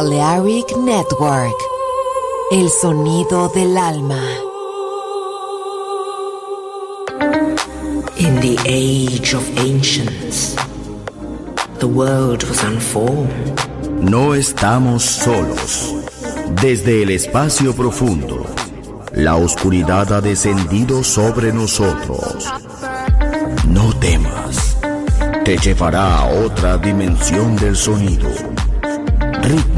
Balearic Network. El sonido del alma. In the age of ancients, the world was unformed. No estamos solos. Desde el espacio profundo, la oscuridad ha descendido sobre nosotros. No temas. Te llevará a otra dimensión del sonido. Ritmo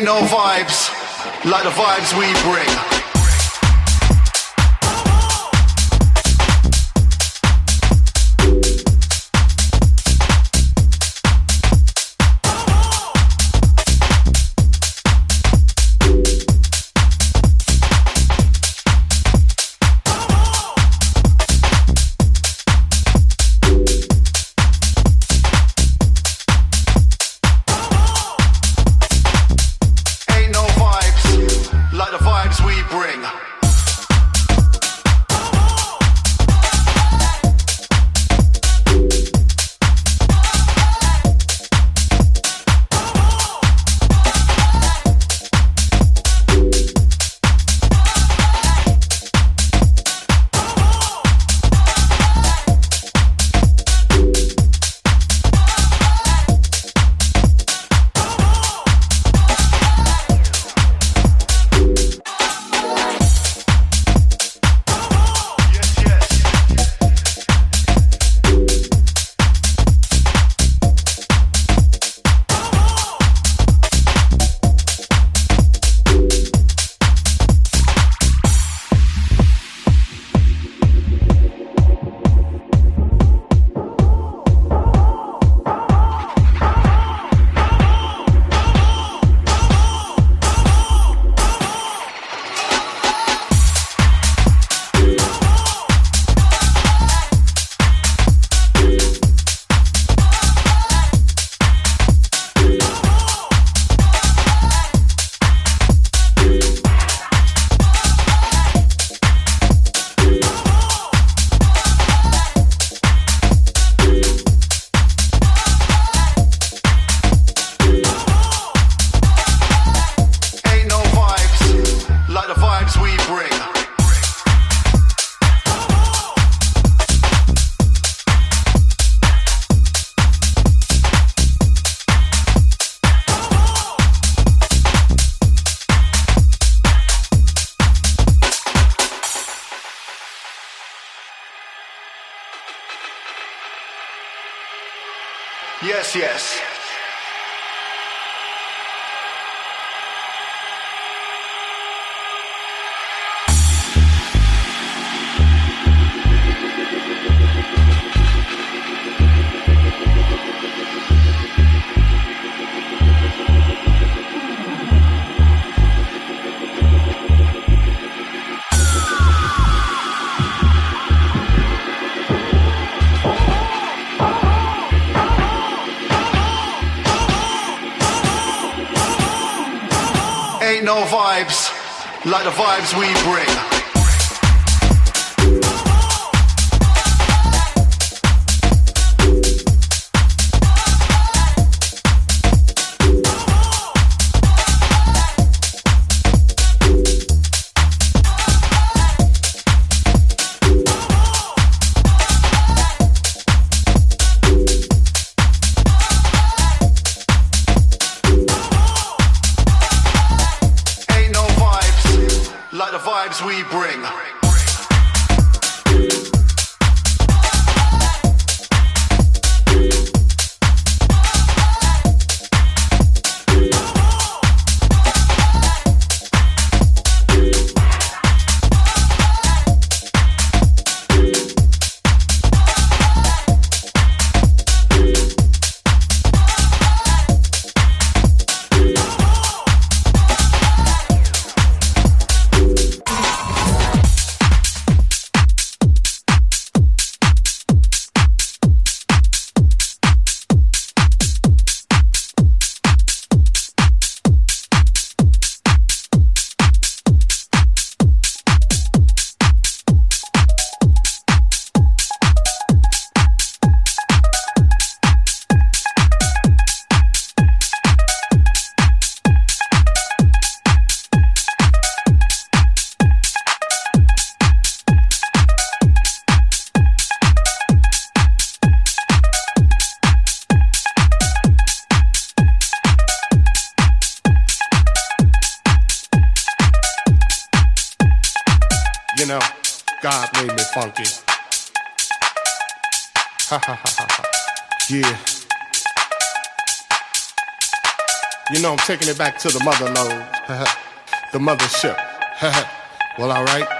Ain't no vibes like the vibes we bring. Vibes we Yeah. You know I'm taking it back to the mother lode. the mothership. well, alright. you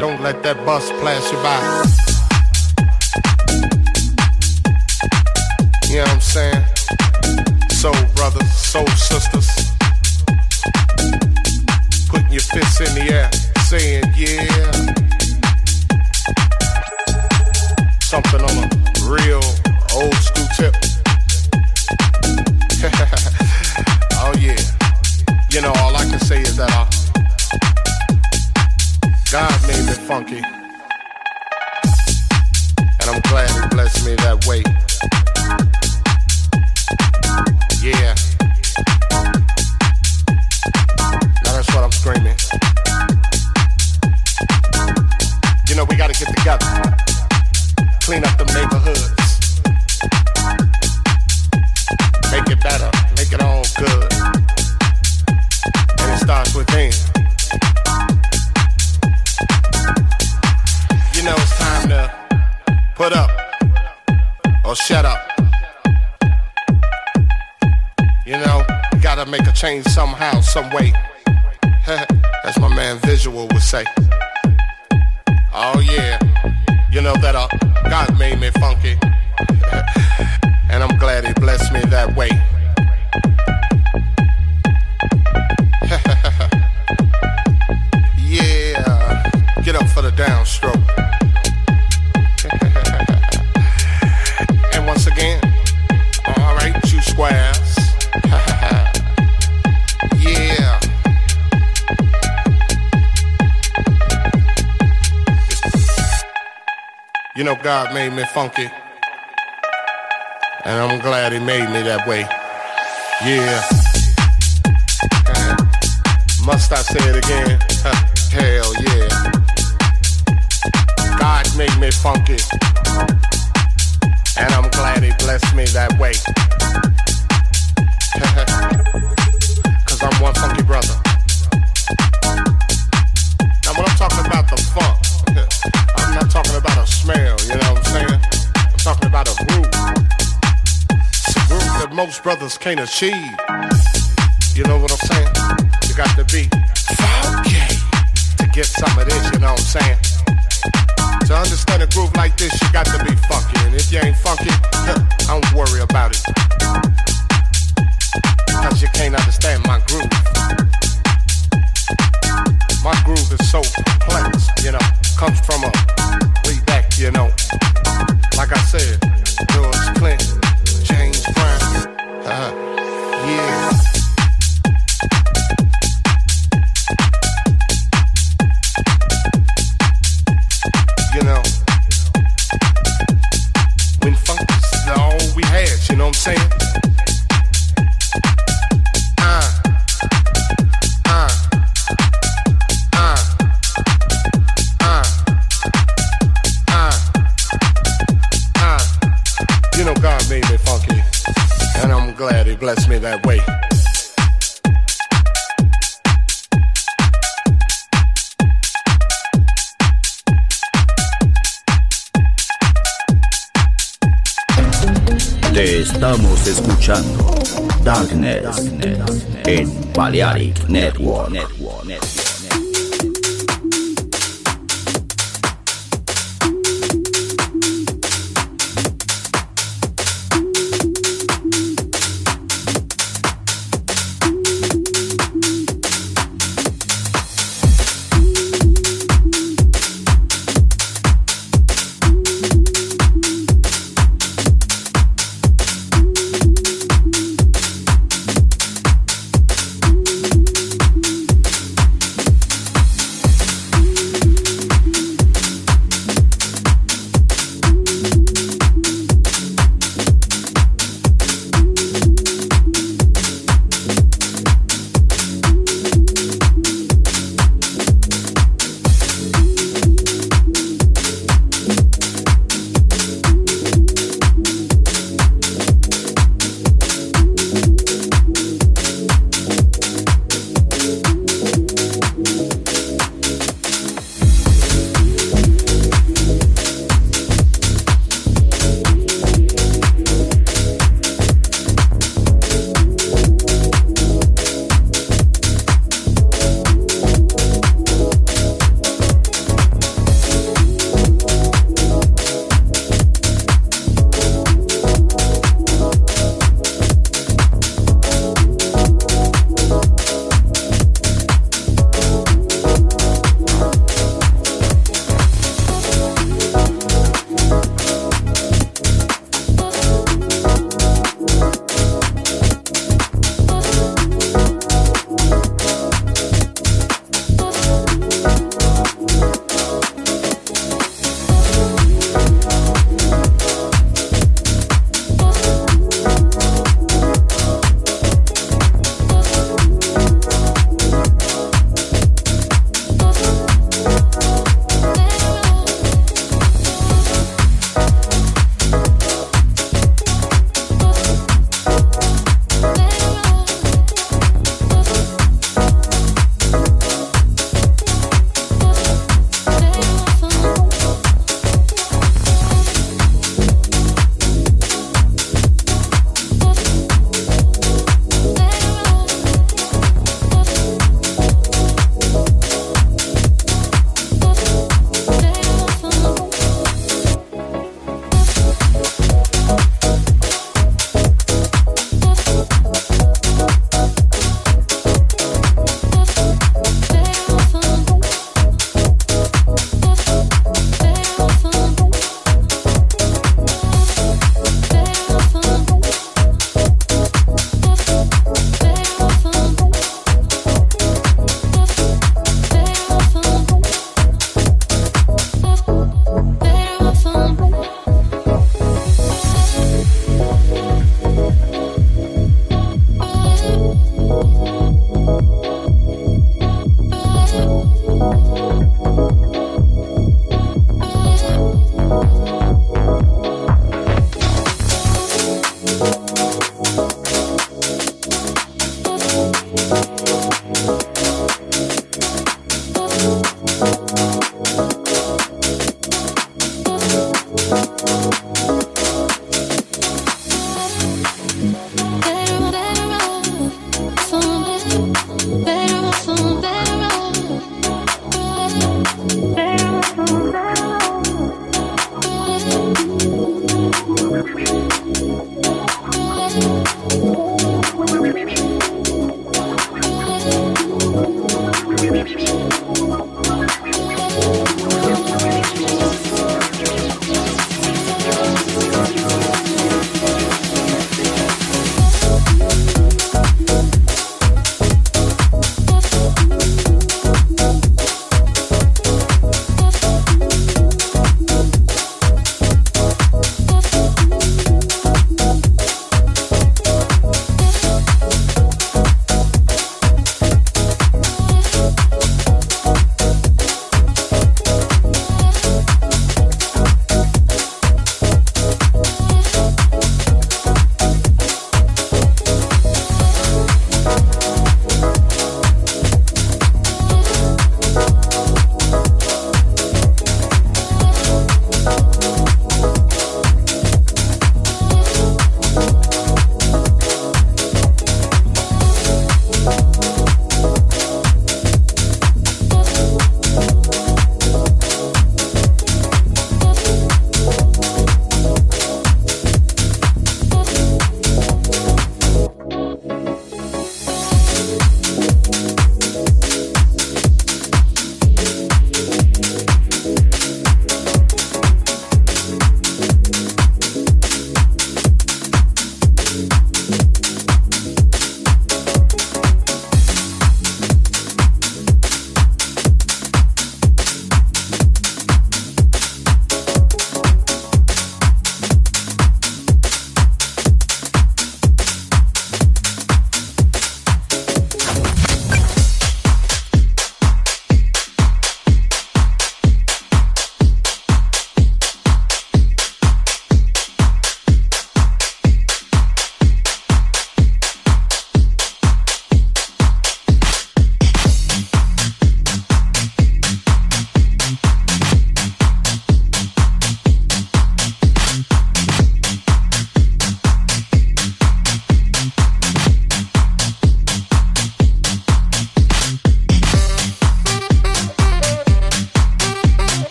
Don't let that bus pass you by. You know what I'm saying? Soul brothers, soul sisters. Clean up the neighborhoods. Make it better, make it all good. And it starts within. You know it's time to put up or shut up. You know, gotta make a change somehow, some way. God made me funky. And I'm glad he made me that way. Yeah. Must I say it again? Hell yeah. God made me funky. And I'm glad he blessed me that way. Brothers can't achieve. You know what I'm saying? You got to be funky to get some of this, you know what I'm saying? To understand a groove like this, you got to be funky. And if you ain't funky, I don't worry about it. Cause you can't understand my groove. My groove is so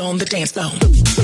On the dance floor.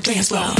Dance floor.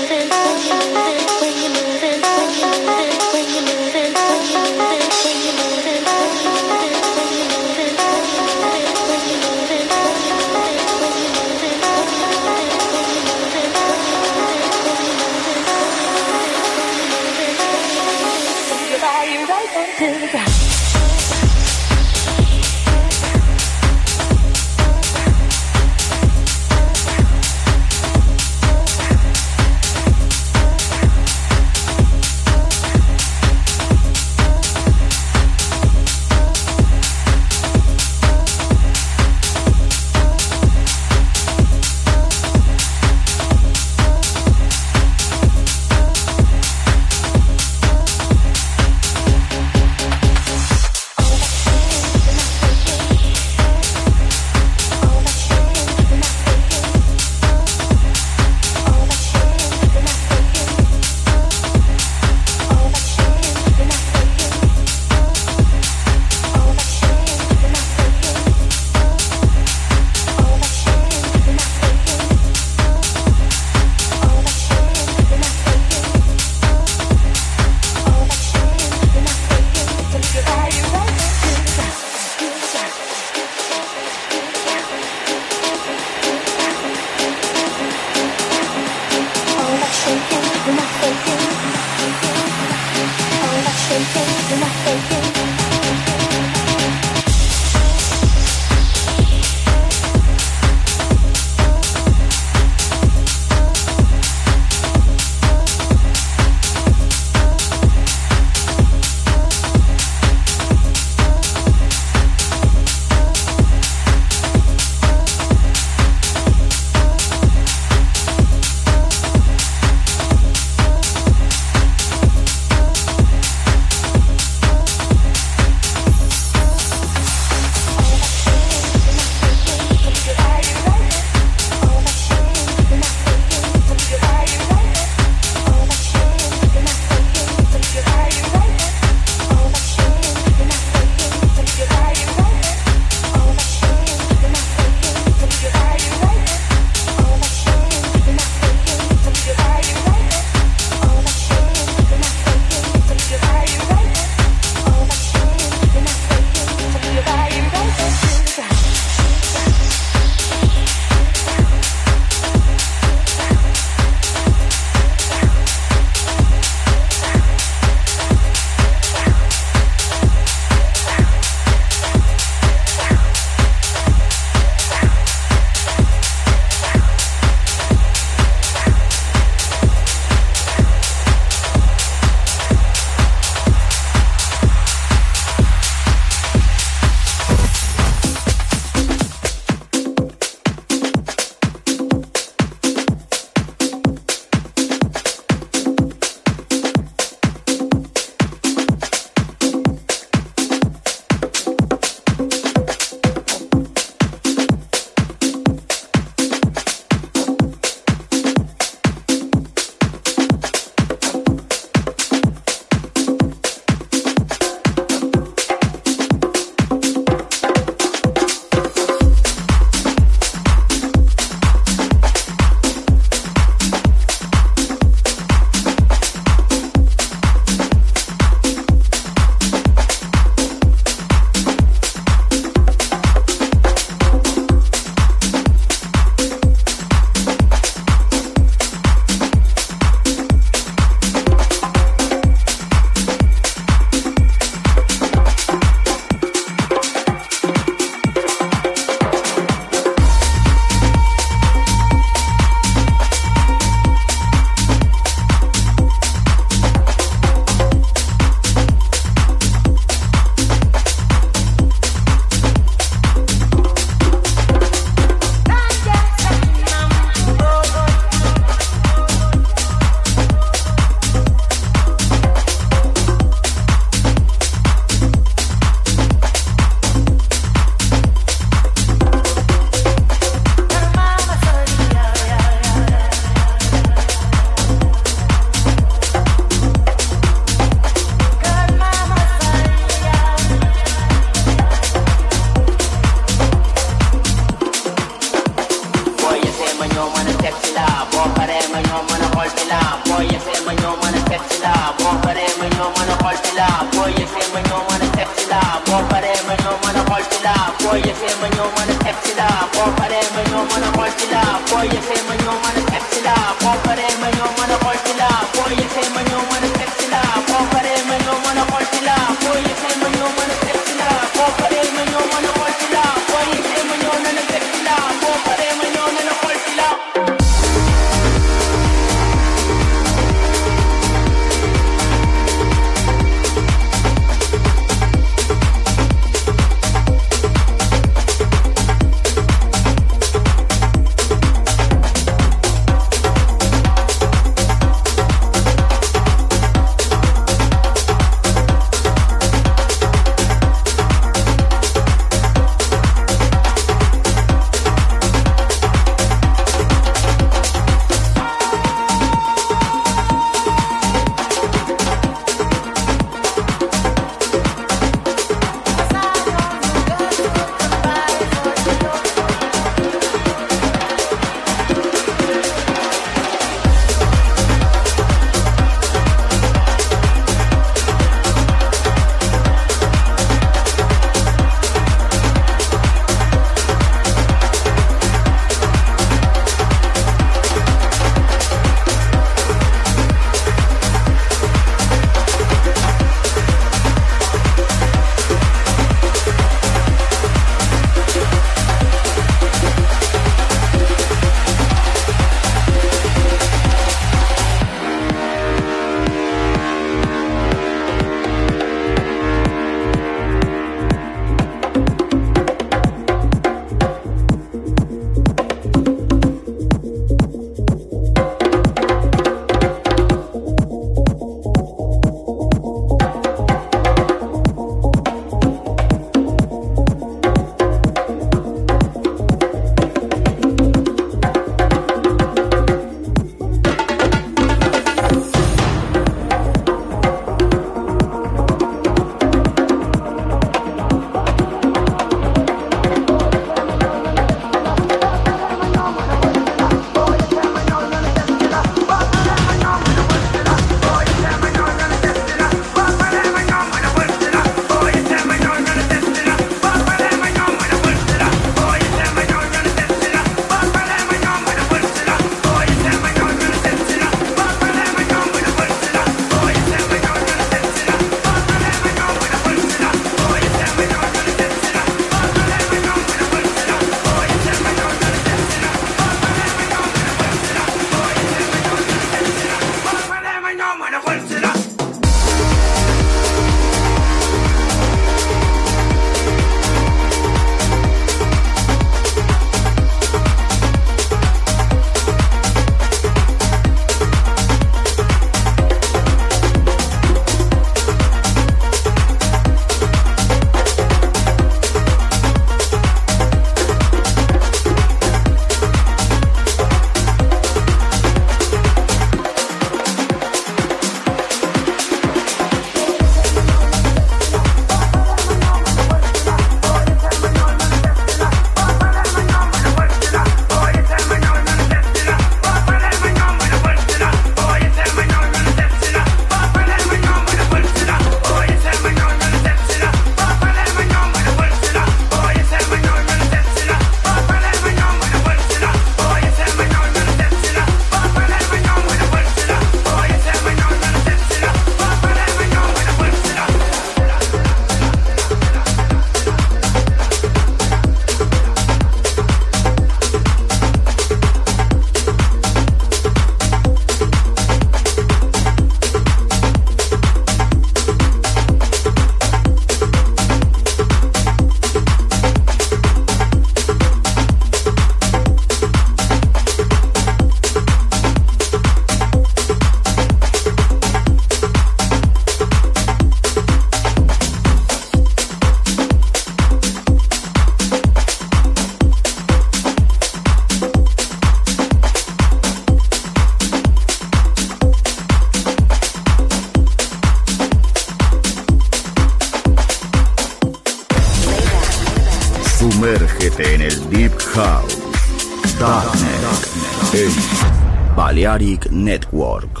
Balearic Network.